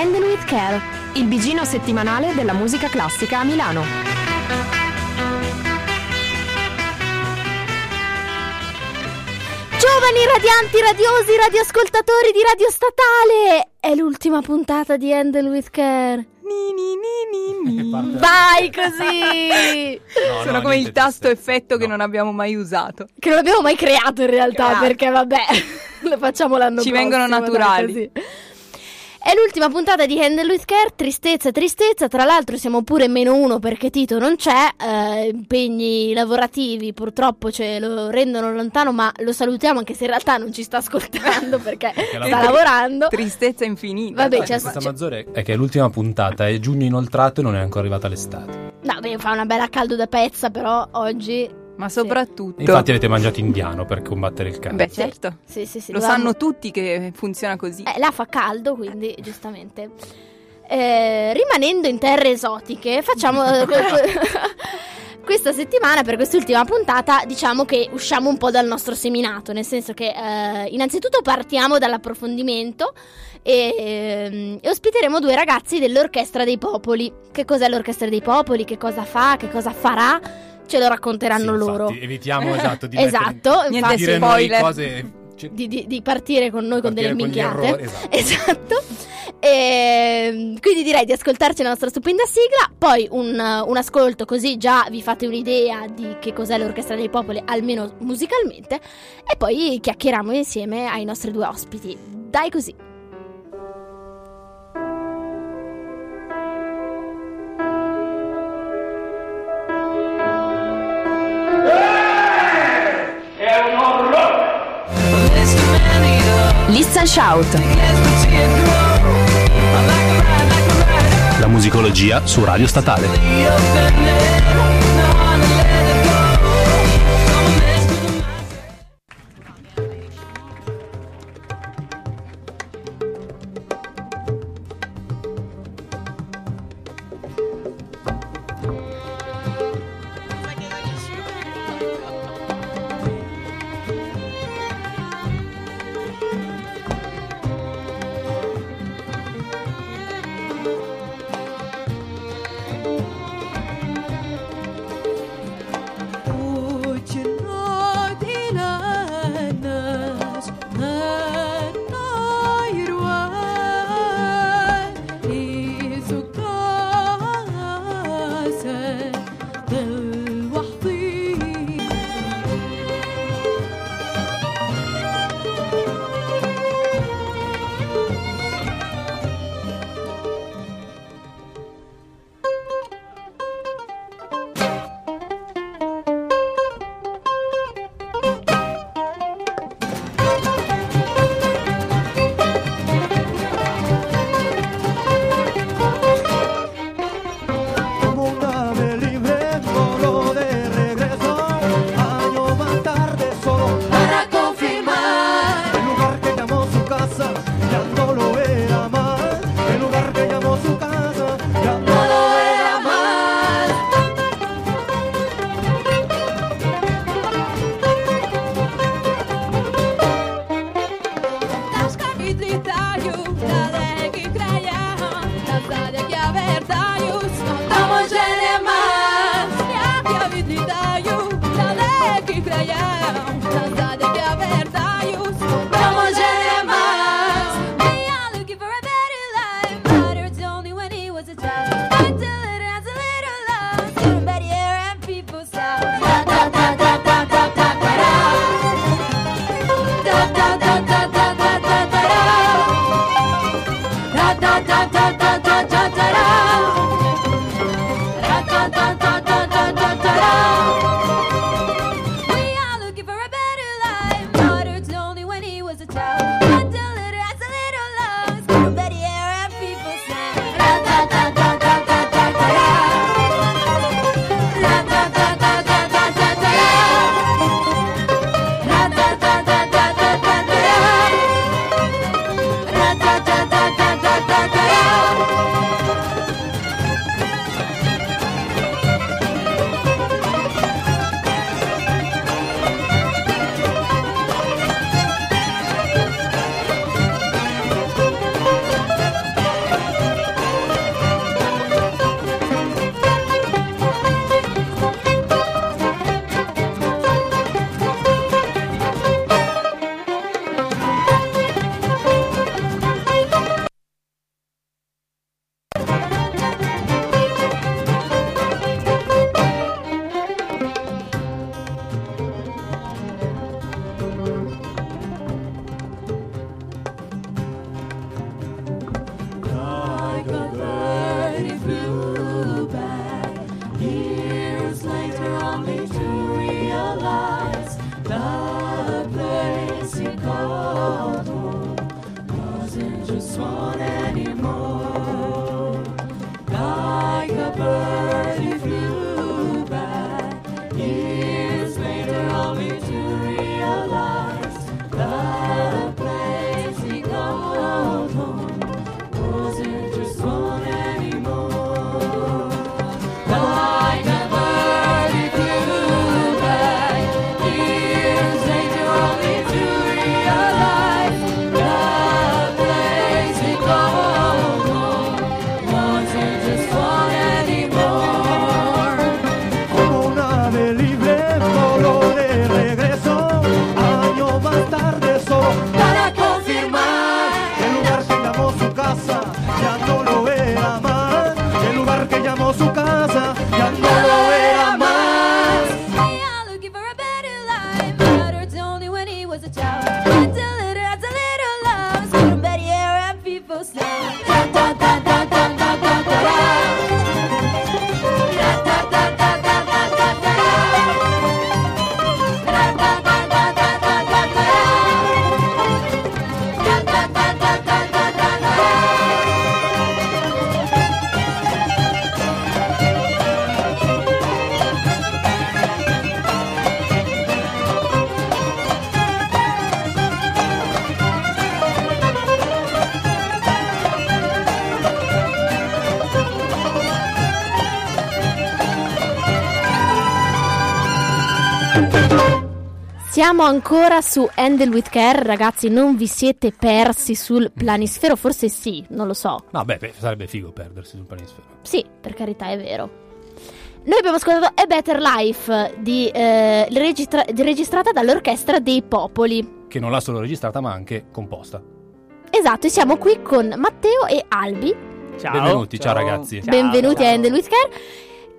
Handle with Care, il bigino settimanale della musica classica a Milano. Giovani radianti, radiosi, radioascoltatori di Radio Statale! È l'ultima puntata di Handle with Care. Vai così! No, Sono no, come il tasto effetto che No. non abbiamo mai usato. Che non abbiamo mai creato in realtà, Creato. perché vabbè, lo facciamo l'anno Ci prossimo. vengono dai, naturali. così. È l'ultima puntata di Handle with Care, tristezza, tristezza. Tra l'altro siamo pure meno uno perché Tito non c'è. eh, impegni lavorativi purtroppo ce lo rendono lontano, ma lo salutiamo anche se in realtà non ci sta ascoltando perché sta lavorando. Tristezza infinita. Vabbè, La cosa maggiore è che è l'ultima puntata, è giugno inoltrato e non è ancora arrivata l'estate. No, beh, fa una bella caldo da pezza, però oggi. Ma soprattutto... Infatti avete mangiato indiano per combattere il caldo. Beh, certo. Sì, sì, sì. Lo dovevamo- sanno tutti che funziona così. Eh, là fa caldo, quindi giustamente. Eh, rimanendo in terre esotiche, facciamo eh, que- que- questa settimana per quest'ultima puntata, diciamo che usciamo un po' dal nostro seminato, nel senso che eh, innanzitutto partiamo dall'approfondimento e, ehm, e ospiteremo due ragazzi dell'Orchestra dei Popoli. Che cos'è l'Orchestra dei Popoli? Che cosa fa? Che cosa farà? Ce lo racconteranno Sì, loro. infatti, evitiamo esatto di Esatto, mettere- Niente di dire spoiler. noi cose cioè, Di, di- di partire con noi con delle partire con gli minchiate. esatto. Esatto. E, quindi direi di ascoltarci la nostra stupenda sigla, poi un, un ascolto così già vi fate un'idea di che cos'è l'Orchestra dei Popoli, almeno musicalmente, e poi chiacchieriamo insieme ai nostri due ospiti. Dai così. Listen Shout, La musicologia su Radio Statale. mortal doesn't just want anymore. Siamo ancora su Handle with Care, ragazzi, non vi siete persi sul planisfero, forse sì, non lo so. No, beh, beh, sarebbe figo perdersi sul planisfero. Sì, per carità, è vero. Noi abbiamo ascoltato A Better Life, di, eh, registra- di- registrata dall'Orchestra dei Popoli. Che non l'ha solo registrata, ma anche composta. Esatto, e siamo qui con Matteo e Albi. Ciao. Benvenuti, ciao, ragazzi. Ciao. Benvenuti a Ciao. Handle with Care.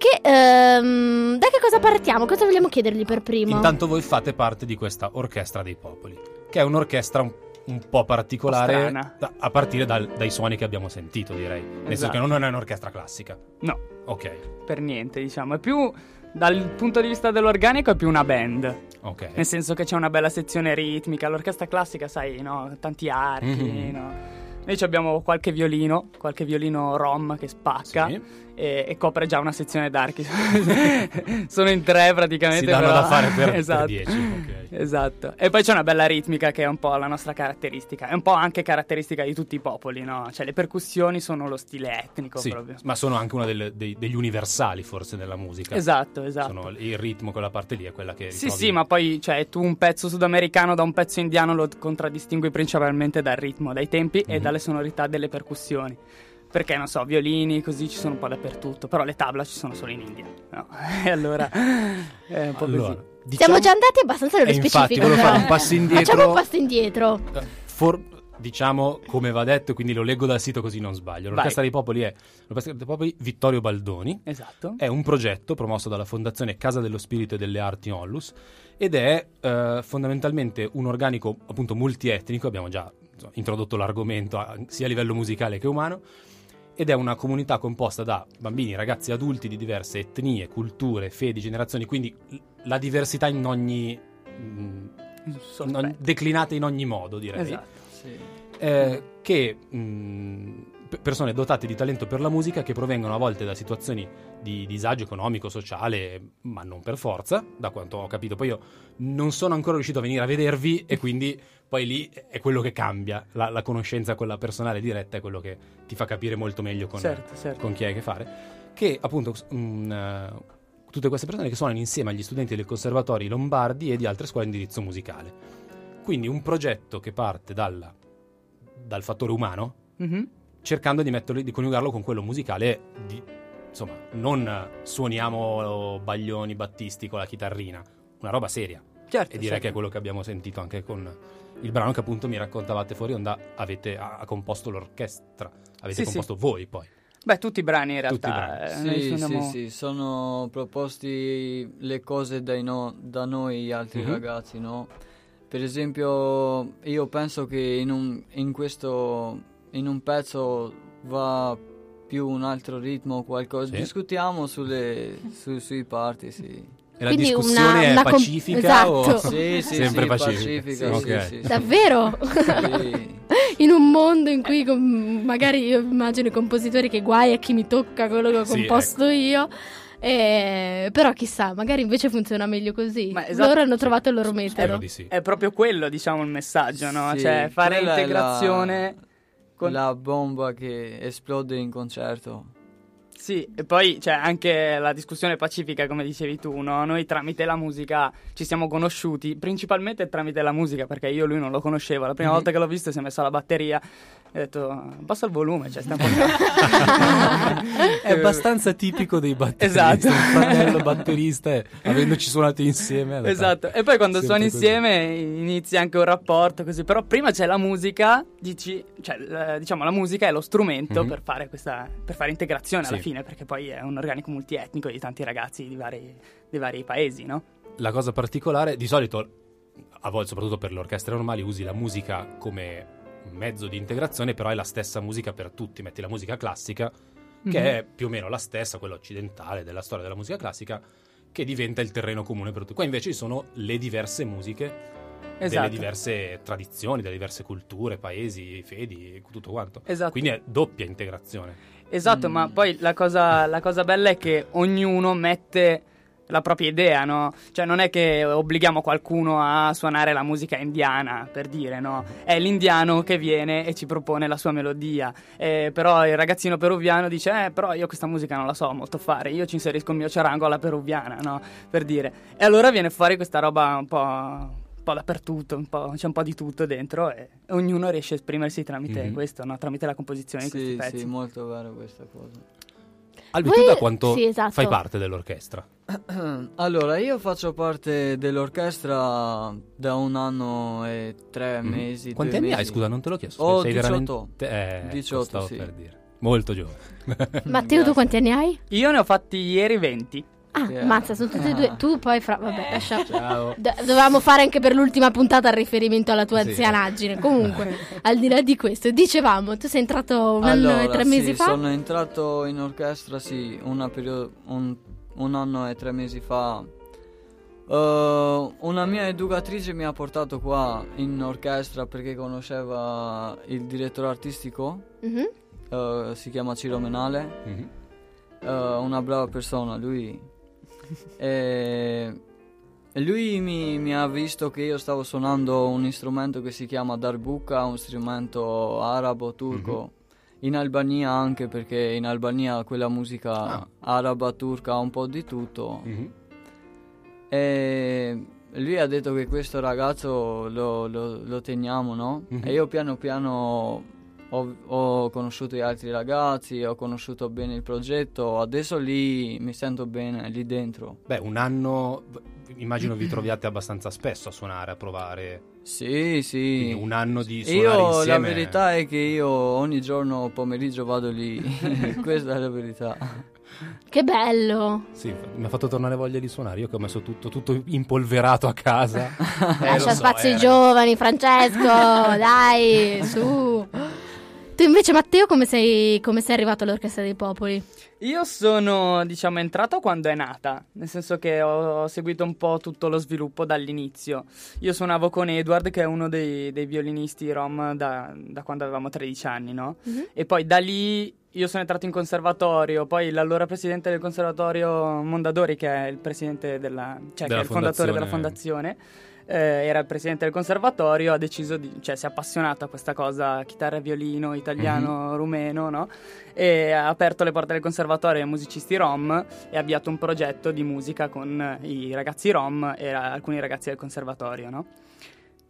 Che, ehm, da che cosa partiamo? Cosa vogliamo chiedergli per primo? Intanto voi fate parte di questa Orchestra dei Popoli, che è un'orchestra un, un po' particolare da- a partire dal- dai suoni che abbiamo sentito, direi. Nel senso Esatto. che non è un'orchestra classica. No, Ok, per niente, diciamo. È più, dal punto di vista dell'organico, è più una band. ok. Nel senso che c'è una bella sezione ritmica. L'orchestra classica, sai, no? Tanti archi, Mhm. no? Noi abbiamo qualche violino, qualche violino rom che spacca Sì. e, e copre già una sezione d'archi. Sono in tre praticamente. Si danno però- da fare per, esatto. 10. ok. Esatto. E poi c'è una bella ritmica che è un po' la nostra caratteristica. È un po' anche caratteristica di tutti i popoli, no? Cioè le percussioni sono lo stile etnico Sì, proprio. ma sono anche uno delle- dei- degli universali forse della musica. Esatto, esatto. Sono il ritmo, quella parte lì è quella che Sì, ritrovi- sì, ma poi cioè, tu un pezzo sudamericano da un pezzo indiano lo contraddistingui principalmente dal ritmo, dai tempi e Mhm. Dalle sonorità delle percussioni. Perché, non so, violini così ci sono un po' dappertutto, però le tabla ci sono solo in India. No? E allora è un po' Allora, così. Siamo diciamo- già andati abbastanza nello E infatti, specifico. volevo fare un passo indietro. Facciamo un passo indietro. Eh, for- diciamo come va detto, quindi lo leggo dal sito così non sbaglio. L'Orchestra dei Popoli è l'Orchestra dei Popoli Vittorio Baldoni. Esatto. È un progetto promosso dalla Fondazione Casa dello Spirito e delle Arti Onlus ed è eh, fondamentalmente un organico appunto multietnico, abbiamo già insomma, introdotto l'argomento a- sia a livello musicale che umano, ed è una comunità composta da bambini, ragazzi, adulti di diverse etnie, culture, fedi, generazioni, quindi la diversità in ogni... mm, in ogni- declinata in ogni modo, direi Esatto. Eh, che mh, pe- persone dotate di talento per la musica che provengono a volte da situazioni di disagio economico, sociale, ma non per forza, da quanto ho capito. Poi io non sono ancora riuscito a venire a vedervi e quindi poi lì è quello che cambia. La, la conoscenza, quella personale diretta, è quello che ti fa capire molto meglio con, Certo, certo. con chi hai a che fare. Che appunto mh, eh, tutte queste persone che suonano insieme agli studenti dei conservatori lombardi e di altre scuole di indirizzo musicale. Quindi un progetto che parte dalla- dal fattore umano, Mhm. cercando di metterlo, di coniugarlo con quello musicale di, insomma, non suoniamo baglioni battisti con la chitarrina, una roba seria. Certo, E direi certo. che è quello che abbiamo sentito anche con il brano che appunto mi raccontavate fuori onda, avete, ha, ha composto l'orchestra, avete Sì, sì. composto voi poi. Beh, tutti i brani in Tutti i realtà. brani. eh, Sì, suoniamo- sì, sì, sono proposti le cose dai no- da noi altri Mhm. ragazzi, no? Per esempio, io penso che in un, in questo, in un pezzo va più un altro ritmo o qualcosa. Sì. Discutiamo sulle, su- sui parti, sì. E la Quindi discussione una- è una com- pacifica o esatto. Sì, sì, sempre sì, pacifica? pacifica, Sì, sì, ok. sì, sì. Davvero? Sì. in un mondo in cui com- magari io immagino i compositori che guai a chi mi tocca quello che ho Sì, composto io. Eh, però chissà, magari invece funziona meglio così. Ma esatto. Loro hanno trovato il loro Spero metodo. di sì. È proprio quello, diciamo, il messaggio, no? Sì, cioè, fare integrazione. la, con- la bomba che esplode in concerto. Sì, e poi c'è anche la discussione pacifica, come dicevi tu, no? Noi tramite la musica ci siamo conosciuti, principalmente tramite la musica, perché io lui non lo conoscevo. La prima Mhm. volta che l'ho visto si è messo alla batteria e ho detto, abbassa il volume, cioè stiamo È abbastanza tipico dei batteristi. Esatto. Un fratello batterista, avendoci suonato insieme. Esatto, e poi quando sempre suoni così. insieme inizi anche un rapporto così, però prima c'è la musica, dici, cioè diciamo la musica è lo strumento Mhm. per fare questa per fare integrazione alla Sì. fine, perché poi è un organico multietnico di tanti ragazzi di vari, di vari paesi, no? La cosa particolare, di solito, a volte soprattutto per le orchestre normali, usi la musica come mezzo di integrazione, però è la stessa musica per tutti. Metti la musica classica, che Mhm. è più o meno la stessa, quella occidentale della storia della musica classica, che diventa il terreno comune per tutti. Qua invece ci sono le diverse musiche Esatto. delle diverse tradizioni, delle diverse culture, paesi, fedi, tutto quanto. Esatto. Quindi è doppia integrazione. Esatto, ma poi la cosa, la cosa bella è che ognuno mette la propria idea, no? Cioè non è che obblighiamo qualcuno a suonare la musica indiana, per dire, no? È l'indiano che viene e ci propone la sua melodia. Eh, però il ragazzino peruviano dice, eh, però io questa musica non la so molto fare, io ci inserisco il mio charango alla peruviana, no? Per dire. E allora viene fuori questa roba un po'... un po' dappertutto, un po', c'è un po' di tutto dentro e ognuno riesce a esprimersi tramite Mhm. questo, no? tramite la composizione di questi Sì, pezzi. sì, molto vero questa cosa. Albi, Voi- tu da quanto sì, esatto. fai parte dell'orchestra? Allora, io faccio parte dell'orchestra da un anno e tre Mhm. mesi. Quanti due anni hai? mesi. Scusa, non te l'ho chiesto. Ho Sei 18. veramente... Eh, 18, stavo sì. per dire. Molto giovane. Matteo, tu quanti anni hai? Io ne ho fatti ieri 20. Ah, Yeah. mazza, sono tutti e due. Tu poi fra. Vabbè, lascia. Ciao. Dovevamo fare anche per l'ultima puntata il riferimento alla tua Sì. anzianaggine. Comunque, al di là di questo, dicevamo, tu sei entrato un anno e Allora, tre sì, mesi fa. sono entrato in orchestra, sì, una periodo- un, un anno e tre mesi fa. Uh, una mia educatrice mi ha portato qua in orchestra perché conosceva il direttore artistico, Mhm. uh, si chiama Ciro Menale, Mhm. uh, una brava persona lui. e lui mi, mi ha visto che io stavo suonando un strumento che si chiama darbuka, un strumento arabo, turco. In Albania anche perché in Albania quella musica Ah. araba, turca, ha un po' di tutto. Mhm. E lui ha detto che questo ragazzo lo, lo- lo teniamo, no? Mhm. E io piano piano ho, ho conosciuto gli altri ragazzi, ho conosciuto bene il progetto, adesso lì mi sento bene, lì dentro. Beh, un anno, immagino vi troviate abbastanza spesso a suonare, a provare. Sì, sì. Quindi un anno di suonare Io la insieme. verità è che io ogni giorno pomeriggio vado lì, questa è la verità. Che bello. Sì, mi ha fatto tornare voglia di suonare. Io che ho messo tutto, tutto impolverato a casa. Eh, Lascia so, spazio ai eh. giovani, Francesco. dai, su. Tu invece, Matteo, come sei, come sei arrivato all'Orchestra dei Popoli? Io sono, diciamo, entrato quando è nata, nel senso che ho, ho seguito un po' tutto lo sviluppo dall'inizio. Io suonavo con Edward, che è uno dei, dei violinisti rom da, da quando avevamo 13 anni, no? Mhm. E poi da lì io sono entrato in conservatorio, poi l'allora presidente del conservatorio Mondadori, che è il presidente della, cioè che Della è il fondatore della fondazione. Eh, era il presidente del conservatorio, ha deciso di, cioè si è appassionato a questa cosa, chitarra e violino, italiano, rumeno, no? E ha aperto le porte del conservatorio ai musicisti rom e ha avviato un progetto di musica con i ragazzi rom e alcuni ragazzi del conservatorio, no?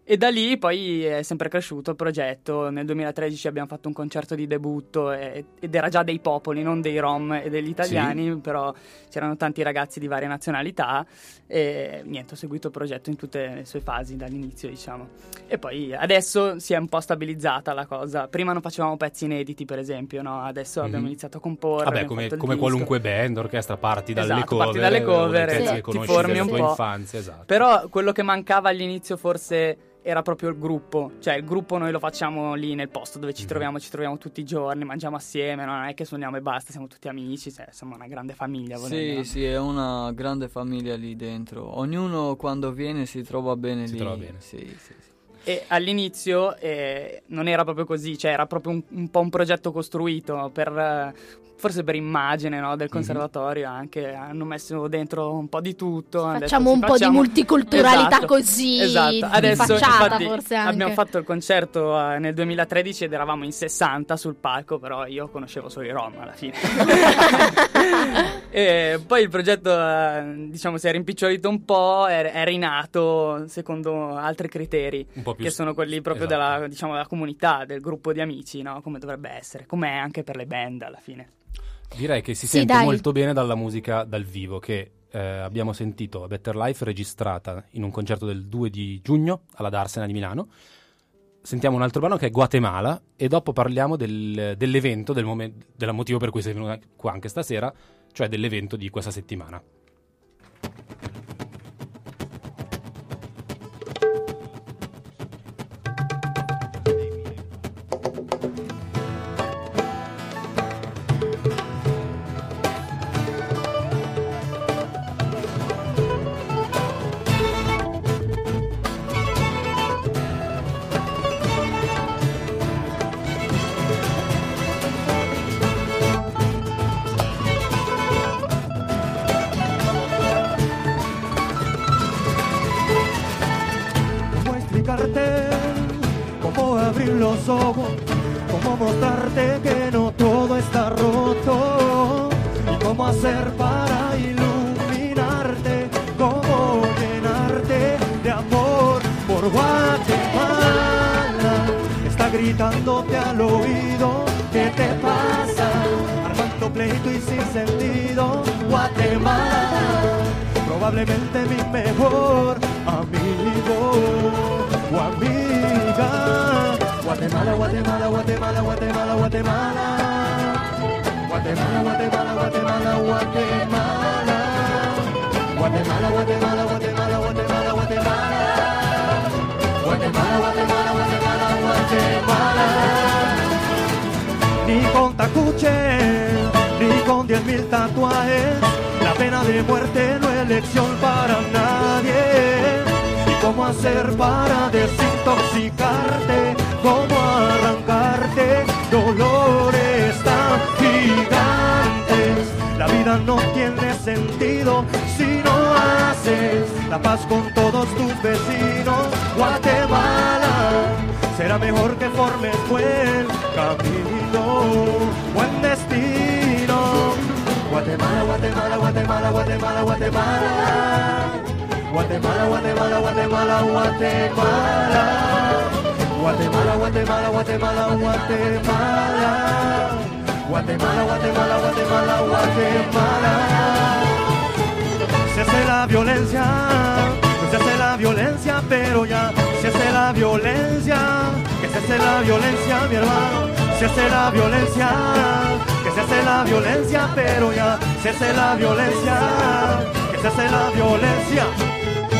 E da lì poi è sempre cresciuto il progetto. Nel 2013 abbiamo fatto un concerto di debutto e- ed era già dei popoli, non dei rom e degli italiani, però c'erano tanti ragazzi di varie nazionalità e niente, ho seguito il progetto in tutte le sue fasi dall'inizio, diciamo. E poi adesso si è un po' stabilizzata la cosa. Prima non facevamo pezzi inediti, per esempio, no? Adesso Mhm. abbiamo iniziato a comporre. Vabbè, come, come qualunque band, orchestra, parti dalle Esatto, cover. parti dalle cover, pezzi sì, ti formi un po'. infanzia, esatto. Però quello che mancava all'inizio forse era proprio il gruppo, cioè il gruppo noi lo facciamo lì nel posto dove ci Mhm. troviamo, ci troviamo tutti i giorni, mangiamo assieme, no? non è che suoniamo e basta, siamo tutti amici, cioè, siamo una grande famiglia. volendo, Sì, sì, è una grande famiglia lì dentro. Ognuno quando viene si trova bene Si lì. trova bene. Sì, sì, sì. E all'inizio eh, non era proprio così, cioè era proprio un, un po' un progetto costruito per, eh, forse per immagine no, Mhm. del conservatorio anche, hanno messo dentro un po' di tutto. detto, Facciamo sì, un po' di multiculturalità Esatto, così, Esatto, adesso facciata infatti, forse anche. abbiamo fatto il concerto eh, nel 2013 ed eravamo in 60 sul palco, però io conoscevo solo i Rom alla fine. e poi il progetto eh, diciamo si è rimpicciolito un po', è, è rinato secondo altri criteri che sono quelli proprio esatto. della, diciamo, della comunità, del gruppo di amici, no? come dovrebbe essere, come è anche per le band alla fine. Direi che si Sì, sente dai. molto bene dalla musica dal vivo che eh, abbiamo sentito a Better Life registrata in un concerto del 2 di giugno alla Darsena di Milano. Sentiamo un altro brano che è Guatemala e dopo parliamo del- dell'evento, del, momen- del motivo per cui sei venuta qua anche stasera, cioè dell'evento di questa settimana. ¿Cómo abrir los ojos? ¿Cómo mostrarte que no todo está roto? ¿Y cómo hacer para iluminarte? ¿Cómo llenarte de amor por Guatemala? Está gritándote al oído, ¿qué te pasa? Armando pleito y sin sentido, Guatemala probablemente mi mejor amigo o amiga. Guatemala, Guatemala, Guatemala, Guatemala, Guatemala. Guatemala, Guatemala, Guatemala, Guatemala. Guatemala, Guatemala, Guatemala, Guatemala, Guatemala. Guatemala, Guatemala, Guatemala, Guatemala. Ni con tacuche, ni con diez mil tatuajes. La pena de muerte no es elección para nadie. ¿Y cómo hacer para desintoxicarte? Si no haces la paz con todos tus vecinos. Guatemala será mejor que formes buen camino, buen destino. Guatemala, Guatemala, Guatemala, Guatemala, Guatemala. Guatemala, Guatemala, Guatemala, Guatemala. Guatemala, Guatemala, Guatemala, Guatemala. Guatemala, Guatemala, Guatemala, Guatemala. Se hace la violencia, se hace la violencia, pero ya se hace la violencia, que se hace la violencia, mi hermano, se hace la violencia, que se hace la violencia, pero ya se hace la violencia, que se hace la violencia.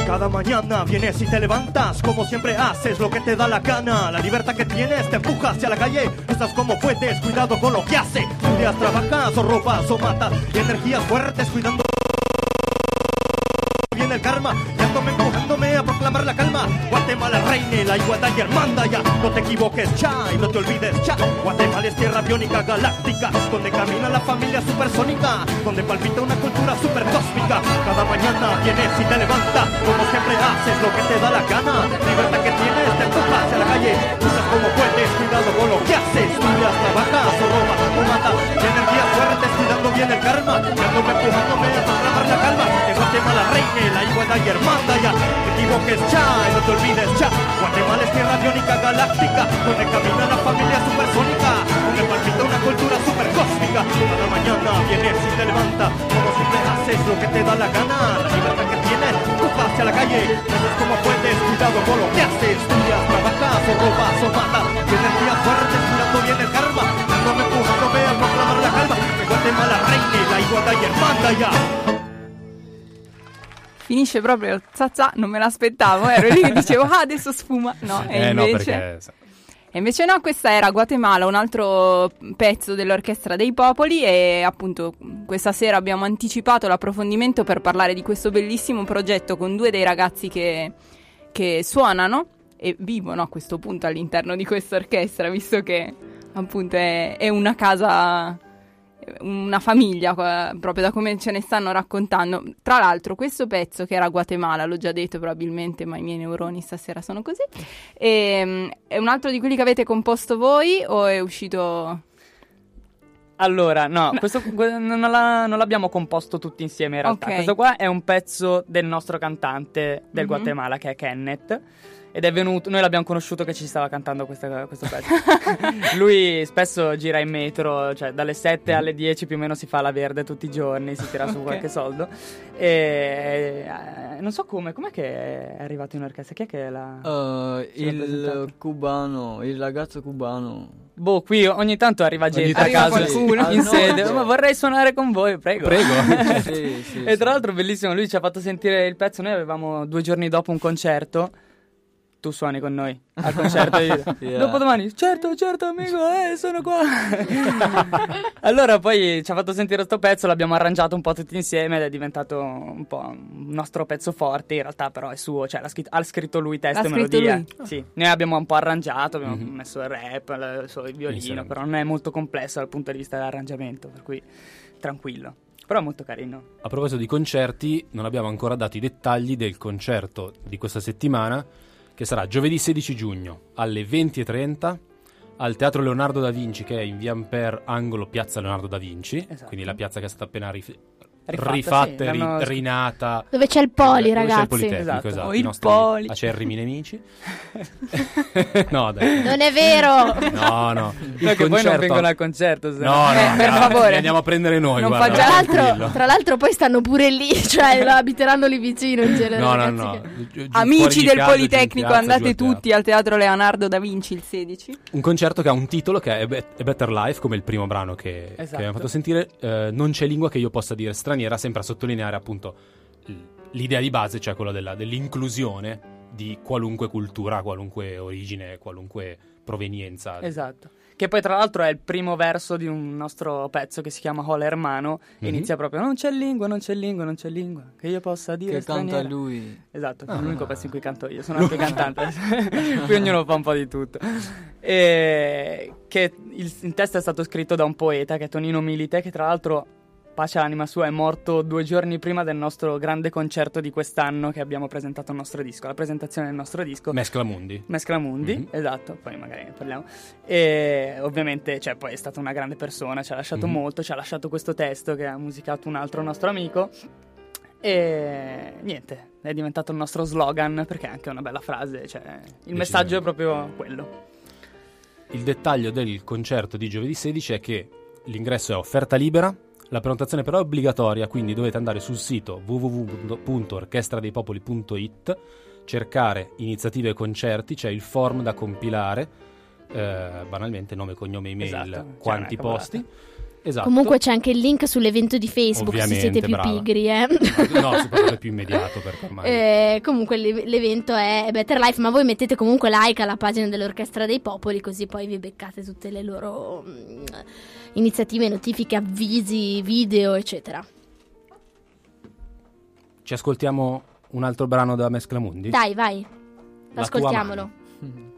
Cada mañana vienes y te levantas, como siempre haces lo que te da la gana. La libertad que tienes te empuja hacia la calle, estás como puedes, cuidado con lo que hace. Un día trabajas o robas o matas, y energías fuertes cuidando el karma, guiándome, empujándome a proclamar la calma. Guatemala reine, la igualdad y hermanda ya. No te equivoques, cha, y no te olvides, cha. Guatemala es tierra biónica galáctica, donde camina la familia supersónica, donde palpita una cultura supercósmica. Cada mañana vienes y te levanta, como siempre haces lo que te da la gana. Libertad que tienes, te empuja hacia la calle, como puedes, cuidado con lo que haces. Estudias, trabajas o robas o matas, y energías fuertes, cuidando bien el karma, guiándome, empujándome a proclamar la calma. En Guatemala reine, la igualdad y hermanda ya. Te equivoques, cha, y no te olvides, cha. Guatemala es tierra biónica galáctica, donde camina la familia supersónica, donde palpita una cultura supercósmica. Cada mañana vienes y te levanta, como siempre haces lo que te da la gana. La libertad que tienes, empuja hacia la calle, haces como puedes, cuidado con lo que haces. Estudias, trabajas o robas o matas, y energías fuertes, cuidando bien el karma, dándome, empujándome a proclamar la calma. En Guatemala reine, la igualdad y hermanda ya. Finisce proprio zazza, non me l'aspettavo, ero lì che dicevo ah adesso sfuma. No, e eh no, invece... perché E invece no, questa era Guatemala, un altro pezzo dell'Orchestra dei Popoli e appunto questa sera abbiamo anticipato l'approfondimento per parlare di questo bellissimo progetto con due dei ragazzi che, che suonano e vivono a questo punto all'interno di questa orchestra, visto che appunto è, è una casa, una famiglia, proprio da come ce ne stanno raccontando. Tra l'altro, questo pezzo che era Guatemala, l'ho già detto probabilmente, ma i miei neuroni stasera sono così. ehm, è un altro di quelli che avete composto voi o è uscito... Allora, no, questo, que- non, l'ha- non l'abbiamo composto tutti insieme in realtà. Ok. Questo qua è un pezzo del nostro cantante del Mhm. Guatemala che è Kenneth. Ed è venuto, noi l'abbiamo conosciuto che ci stava cantando questa- questo pezzo. Lui spesso gira in metro, cioè dalle 7 alle 10 più o meno si fa la verde tutti i giorni, si tira su Ok. qualche soldo. E eh, non so come, com'è che è arrivato in orchestra? Chi è che l'ha... Eh, l'ha presentato? il cubano, il ragazzo cubano. Boh, qui ogni tanto arriva gente a Arriva casa qualcuno. in Al sede, nord. ma vorrei suonare con voi, prego. Prego. sì, sì, E tra l'altro bellissimo, lui ci ha fatto sentire il pezzo, noi avevamo due giorni dopo un concerto. Tu suoni con noi al concerto io. Yeah. Dopodomani, certo, certo amico, eh, sono qua. allora poi ci ha fatto sentire sto pezzo, l'abbiamo arrangiato un po' tutti insieme ed è diventato un po' un nostro pezzo forte, in realtà però è suo, cioè l'ha scritto, ha scritto lui testo e melodia. lui? Sì, noi abbiamo un po' arrangiato, abbiamo Mhm. messo il rap, il, suo- il violino, però non è molto complesso dal punto di vista dell'arrangiamento, per cui tranquillo. Però è molto carino. A proposito di concerti, non abbiamo ancora dato i dettagli del concerto di questa settimana, che sarà giovedì 16 giugno alle 20.30 al Teatro Leonardo da Vinci, che è in via Ampere, angolo Piazza Leonardo da Vinci, Esatto. quindi la piazza che è stata appena rif- Rifatta, rifatta sì, e ri- l'hanno- rinata. Dove c'è il poli, Dove c'è il ragazzi. Politecnico, Esatto. esatto. Oh, i il nostri Poli. acerrimi nemici. no, dai. Non è vero! No, no. Il No, che poi non vengono al concerto. se No, no, Eh, per favore. li andiamo a prendere noi, Non guarda, fa già- Tra l'altro, tra l'altro poi stanno pure lì, cioè lo abiteranno lì vicino in genere. No, no, ragazzi, no. fuori Amici del casa, Politecnico, piazza, andate tutti al Teatro Leonardo da Vinci il 16. Un concerto che ha un titolo che è Better Life, come il primo brano che, che Esatto. abbiamo fatto sentire. Eh, non c'è lingua che io possa dire straniera, sempre a sottolineare appunto l'idea di base, cioè quella della- dell'inclusione di qualunque cultura, qualunque origine, qualunque provenienza. Esatto. Che poi tra l'altro è il primo verso di un nostro pezzo che si chiama Hola Hermano. Mhm. Inizia proprio non c'è lingua, non c'è lingua, non c'è lingua. Che io possa dire Che canta straniera. lui. Esatto, è Ah. l'unico pezzo in cui canto io, sono anche cantante, qui ognuno fa un po' di tutto. E che il, il testo è stato scritto da un poeta che è Tonino Milite, che tra l'altro, pace all'anima sua, è morto due giorni prima del nostro grande concerto di quest'anno che abbiamo presentato il nostro disco, la presentazione del nostro disco. Mescla Mundi. Mescla Mundi, Mhm. esatto, poi magari ne parliamo. E ovviamente, cioè, poi è stata una grande persona, ci ha lasciato Mhm. molto, ci ha lasciato questo testo che ha musicato un altro nostro amico. E niente, è diventato il nostro slogan perché è anche una bella frase, cioè, il messaggio è proprio quello. Il dettaglio del concerto di giovedì 16 è che l'ingresso è offerta libera, la prenotazione però è obbligatoria, quindi dovete andare sul sito www.orchestradeipopoli.it, cercare iniziative e concerti, c'è il form da compilare, eh, banalmente nome, cognome, email, Esatto, quanti una cavolata. Esatto. Comunque c'è anche il link sull'evento di Facebook se Ovviamente, siete più brava. pigri, eh. No, soprattutto è più immediato perché ormai... Eh, comunque l'e- l'evento è Better Life, ma voi mettete comunque like alla pagina dell'Orchestra dei Popoli, così poi vi beccate tutte le loro mm, iniziative, notifiche, avvisi, video, eccetera. Ci ascoltiamo un altro brano da Mescla Mundi? Dai, vai, La tua ascoltiamolo.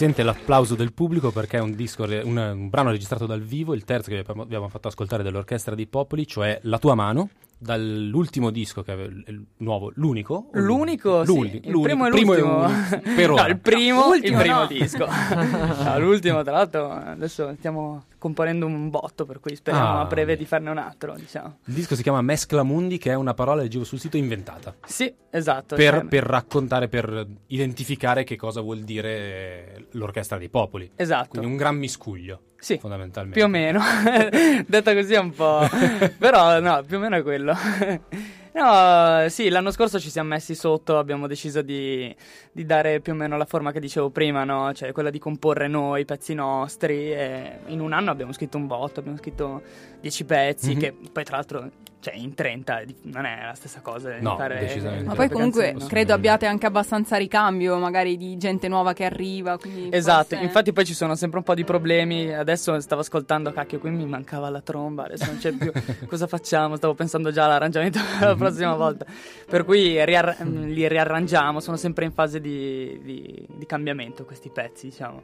sente l'applauso del pubblico perché è un, disco, un, un brano registrato dal vivo, il terzo che abbiamo, fatto ascoltare dell'Orchestra dei Popoli, cioè La tua mano, dall'ultimo disco che aveva il nuovo, l'unico? o L'unico, sì. L'uni- il l'unico, primo e primo e l'ultimo. Per No, il primo, Ultimo, il primo no. disco. No, l'ultimo, tra l'altro, adesso stiamo componendo un botto, per cui speriamo Ah. a breve di farne un altro, diciamo. Il disco si chiama Mescla Mundi, che è una parola, leggevo sul sito, inventata. Sì, esatto. Per, cioè- per raccontare, per identificare che cosa vuol dire l'Orchestra dei Popoli. Esatto. Quindi un gran miscuglio, Sì, fondamentalmente. più o meno. Detta così è un po'... Però no, più o meno è quello. No, sì, l'anno scorso ci siamo messi sotto, abbiamo deciso di, di dare più o meno la forma che dicevo prima, no? Cioè quella di comporre noi, i pezzi nostri. E in un anno abbiamo scritto un botto, abbiamo scritto 10 pezzi, Mhm. che poi tra l'altro, cioè in 30 di- non è la stessa cosa di No, fare... decisamente. Ma poi comunque no? credo abbiate anche abbastanza ricambio, magari di gente nuova che arriva. Esatto, forse- infatti poi ci sono sempre un po' di problemi. Adesso stavo ascoltando, cacchio, qui mi mancava la tromba, adesso non c'è più. Cosa facciamo? Stavo pensando già all'arrangiamento per la prossima volta. Per cui riarra- mm, li riarrangiamo, sono sempre in fase di, di- di cambiamento questi pezzi, diciamo.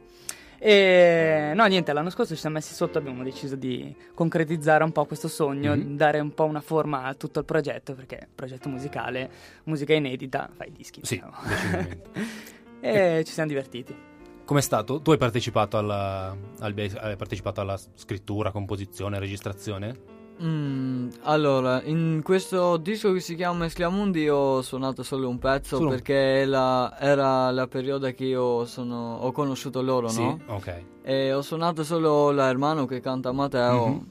E no, niente, l'anno scorso ci siamo messi sotto, abbiamo deciso di concretizzare un po' questo sogno, Mhm. dare un po' una forma a tutto il progetto, perché progetto musicale, musica inedita, fai dischi. Sì, diciamo. decisamente. e ci siamo divertiti. Com'è stato? Tu hai partecipato alla, al- hai partecipato alla scrittura, composizione, registrazione? Mm, allora, in questo disco che si chiama Mescliamundi io ho suonato solo un pezzo Solo perché la- era la periodo che io sono- ho conosciuto loro, Sì? no? Ok. E ho suonato solo la Hermano che canta Matteo. Mhm.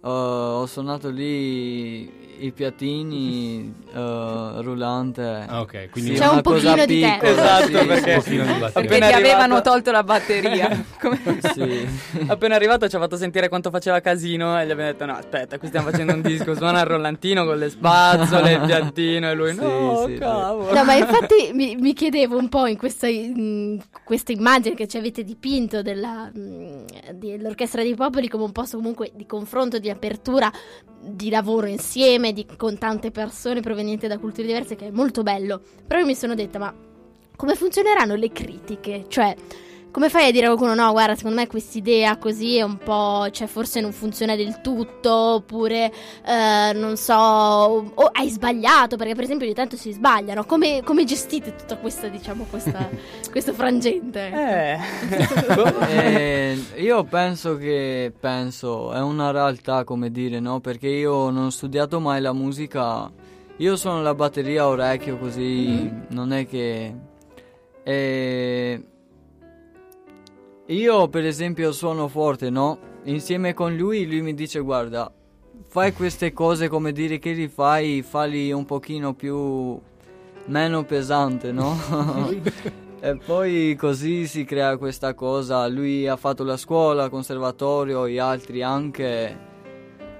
Uh, ho suonato lì i piattini, uh, rullante. Ah, ok, quindi C'è una un cosa pochino di te. Esatto, sì, perché- batteria. Perché ti avevano tolto la batteria. Come- sì. Appena arrivato ci ha fatto sentire quanto faceva casino e gli abbiamo detto no aspetta qui stiamo facendo un disco suona il rollantino con le spazzole il piattino e lui Sì, no sì, sì. cavolo No, ma infatti mi, mi chiedevo un po' in questa, in questa immagine che ci avete dipinto della, mm, dell'Orchestra dei Popoli come un posto comunque di confronto, di apertura, di lavoro insieme, di- con tante persone provenienti da culture diverse, che è molto bello. Però io mi sono detta, ma come funzioneranno le critiche? Cioè, come fai a dire a qualcuno, no, guarda, secondo me quest'idea così è un po', cioè forse non funziona del tutto, oppure, eh, non so, o hai sbagliato, perché per esempio ogni tanto si sbagliano. Come, come gestite tutta questa, diciamo, questa, questo frangente? eh Eh, io penso che penso è una realtà come dire no perché io non ho studiato mai la musica io suono la batteria a orecchio così non è che eh, io per esempio suono forte no insieme con lui lui mi dice guarda fai queste cose come dire che li fai falli un pochino più meno pesante no E poi così si crea questa cosa. Lui ha fatto la scuola, conservatorio, gli altri anche.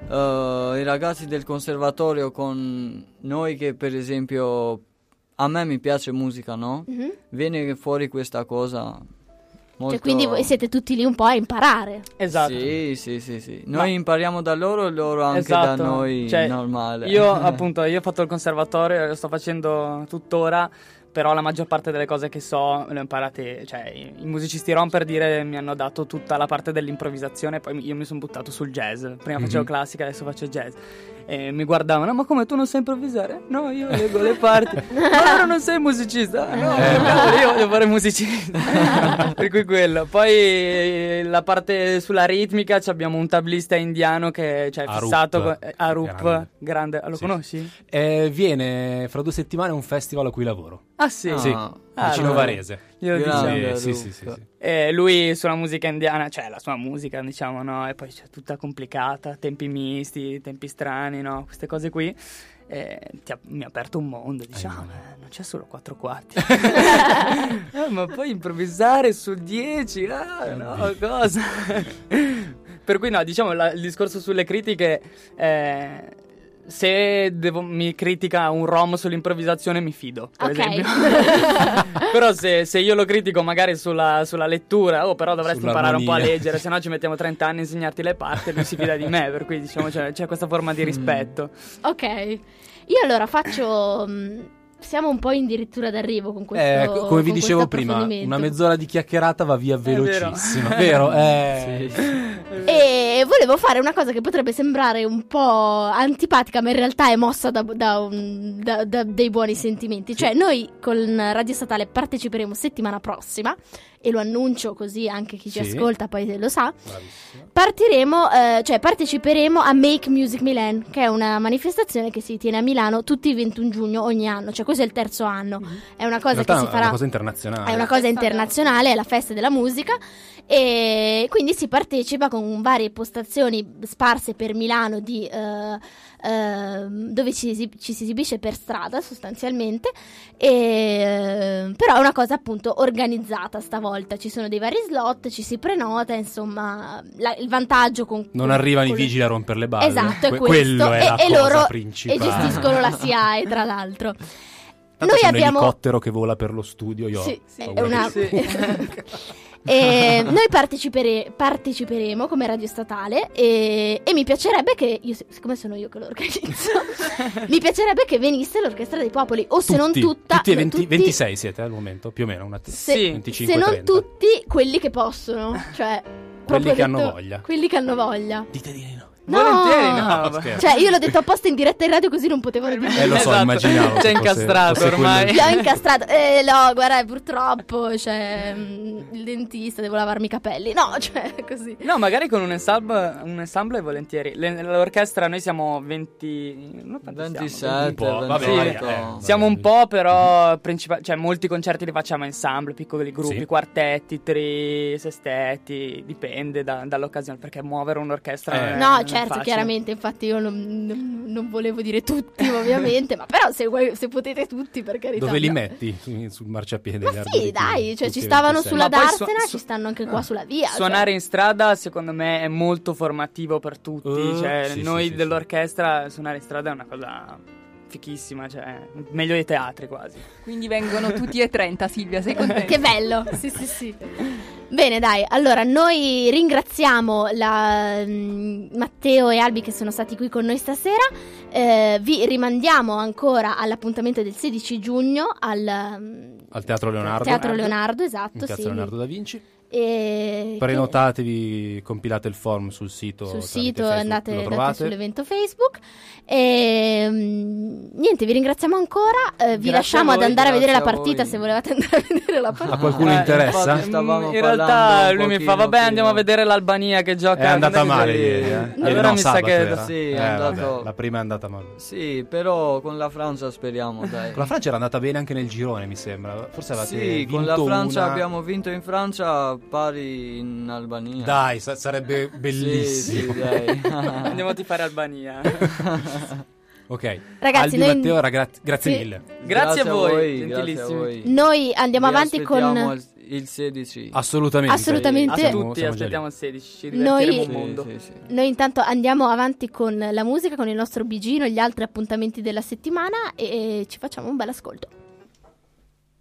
Eh, I ragazzi del conservatorio con noi che per esempio a me mi piace musica, no? Mhm. Viene fuori questa cosa. Molto... Cioè, quindi voi siete tutti lì un po' a imparare. esatto Sì, sì, sì, sì. Ma- Noi impariamo da loro e loro anche Esatto. da noi Cioè, normale. io appunto io ho fatto il conservatorio lo sto facendo tuttora però la maggior parte delle cose che so le ho imparate cioè i, musicisti rom per dire mi hanno dato tutta la parte dell'improvvisazione poi io mi sono buttato sul jazz prima facevo Mhm. classica adesso faccio jazz e mi guardavano ma come tu non sai improvvisare? no io leggo le parti ma allora non sei musicista? no cavolo, io voglio fare musicista per cui quello poi eh, la parte sulla ritmica ci abbiamo un tablista indiano che cioè, è Arup. fissato con, eh, Arup Grande. grande, lo Sì. conosci? Eh, viene fra due settimane a un festival a cui lavoro. ah sì, Ah. Sì, Ah, vicino no. Varese. Glielo Grande. diciamo Sì, sì, sì, sì, sì. E lui sulla musica indiana, cioè la sua musica, diciamo, no? E poi c'è tutta complicata, tempi misti, tempi strani, no? Queste cose qui. E ti ha- mi ha aperto un mondo, diciamo, immagino. eh, non c'è solo quattro quarti. Eh, ma poi improvvisare su 10, ah, no, cosa? per cui no, diciamo, la- il discorso sulle critiche... eh, se devo- mi critica un rom sull'improvvisazione mi fido, per Ok. esempio. però se, se io lo critico magari sulla, sulla lettura, oh però dovresti imparare un po' a leggere, se no ci mettiamo 30 anni a insegnarti le parti e lui si fida di me, per cui diciamo c'è, c'è questa forma di rispetto. Ok. Io allora faccio. mm, siamo un po' addirittura d'arrivo con questo Eh, co- come vi dicevo prima, una mezz'ora di chiacchierata va via vero. velocissimo, vero? Eh, E volevo fare una cosa che potrebbe sembrare un po' antipatica, ma in realtà è mossa da, da un- da- da dei buoni sentimenti. Cioè, noi con Radio Statale parteciperemo settimana prossima, e lo annuncio così anche chi ci Sì. ascolta poi lo sa. Bravissima. Partiremo, eh, cioè parteciperemo a Make Music Milan, che è una manifestazione che si tiene a Milano tutti i 21 giugno ogni anno, cioè questo è il terzo anno. È una cosa che si è farà una cosa internazionale. è una cosa internazionale, è la festa della musica e quindi si partecipa con varie postazioni sparse per Milano di, eh, eh, dove ci, ci si esibisce per strada sostanzialmente, e, però è una cosa appunto organizzata stavolta, ci sono dei vari slot, ci si prenota, insomma la- il vantaggio con... Non con- arrivano i con vigili a rompere le balle. Esatto, è Que- questo. Quello è e, la e cosa loro e principale. gestiscono la SIAE, tra l'altro. Tanto Noi c'è un abbiamo elicottero che vola per lo studio, io Sì, ho sì, è una- E noi partecipere- parteciperemo come radio statale e, e mi piacerebbe che, io, siccome sono io che lo organizzo, mi piacerebbe che venisse l'Orchestra dei Popoli, o se non Tutti, tutta... tutti e 20 tutti- 26 siete al momento, più o meno, una se, Sì. 25, se non 30. tutti quelli che possono, cioè... proprio che hanno voglia. Quelli che hanno voglia. Dite di no. No! Volentieri, no. No. Cioè, io l'ho detto apposta in diretta in radio così non potevano dire Eh, lo so, Esatto. immaginavo. C'è fosse- incastrato fosse quello ormai. Li ho incastrato. Eh, no, guarda, purtroppo c'è mm, il dentista, devo lavarmi i capelli. No, cioè, così. No, magari con un ensemble, un ensemble volentieri. Le- l'orchestra noi siamo 20... Non quanti siamo? 27, Un po', vabbè, 28. eh, Siamo un po', però principa- cioè, molti concerti li facciamo ensemble, piccoli gruppi, Sì. quartetti, tri, sestetti, dipende da- dall'occasione, perché muovere un'orchestra Eh. è- No, non è certo, facile. chiaramente, infatti io non, non- non volevo dire tutti, ovviamente, ma però se, vuoi- se potete tutti, per carità. Dove li metti Su- sul marciapiede? Ma sì, dai, cioè ci stavano 26. sulla Darsena, su- ci stanno anche qua sulla via. cioè. Suonare in strada, secondo me, è molto formativo per tutti. Uh, cioè, sì, noi sì, sì, dell'orchestra, suonare in strada è una cosa fichissima, cioè, meglio dei teatri quasi. Quindi vengono tutti e 30, Silvia, sei contenta? Che bello, sì, sì, sì. Bene, dai, allora noi ringraziamo la, mm, Matteo e Albi che sono stati qui con noi stasera. Eh, vi rimandiamo ancora all'appuntamento del 16 giugno al mm, Al Teatro Leonardo. Teatro Leonardo, esatto. Piazza sì. Leonardo da Vinci. E Prenotatevi, compilate il form sul sito. sul sito Facebook, andate, andate sull'evento Facebook e mm, niente vi ringraziamo ancora eh, vi lasciamo a ad voi, andare a vedere la partita voi. se volevate andare a vedere la partita A qualcuno Eh, interessa? infatti stavamo in realtà lui mi fa, vabbè, prima." andiamo a vedere l'Albania che gioca. È andata male che- ieri. Eh? Allora no, mi sa che... Sì, Eh, vabbè, la prima è andata male. Sì, però con la Francia speriamo, dai. Con la Francia era andata bene anche nel girone, mi sembra. Forse avevate Sì, con la Francia una. abbiamo vinto in Francia, pari in Albania. Dai, sa- sarebbe bellissimo. Sì, sì. Andiamo a tifare Albania. ok. Ragazzi, Albi noi- Matteo, ragra- grazie Sì. mille. Grazie, a voi, grazie a gentilissimi. voi. noi andiamo Vi avanti con aspettiamo il, il 16. Assolutamente. Assolutamente. A Siamo- tutti siamo aspettiamo il 16, ci Noi- Sì, un mondo. sì, sì. Noi intanto andiamo avanti con la musica, con il nostro bigino gli altri appuntamenti della settimana e ci facciamo un bel ascolto.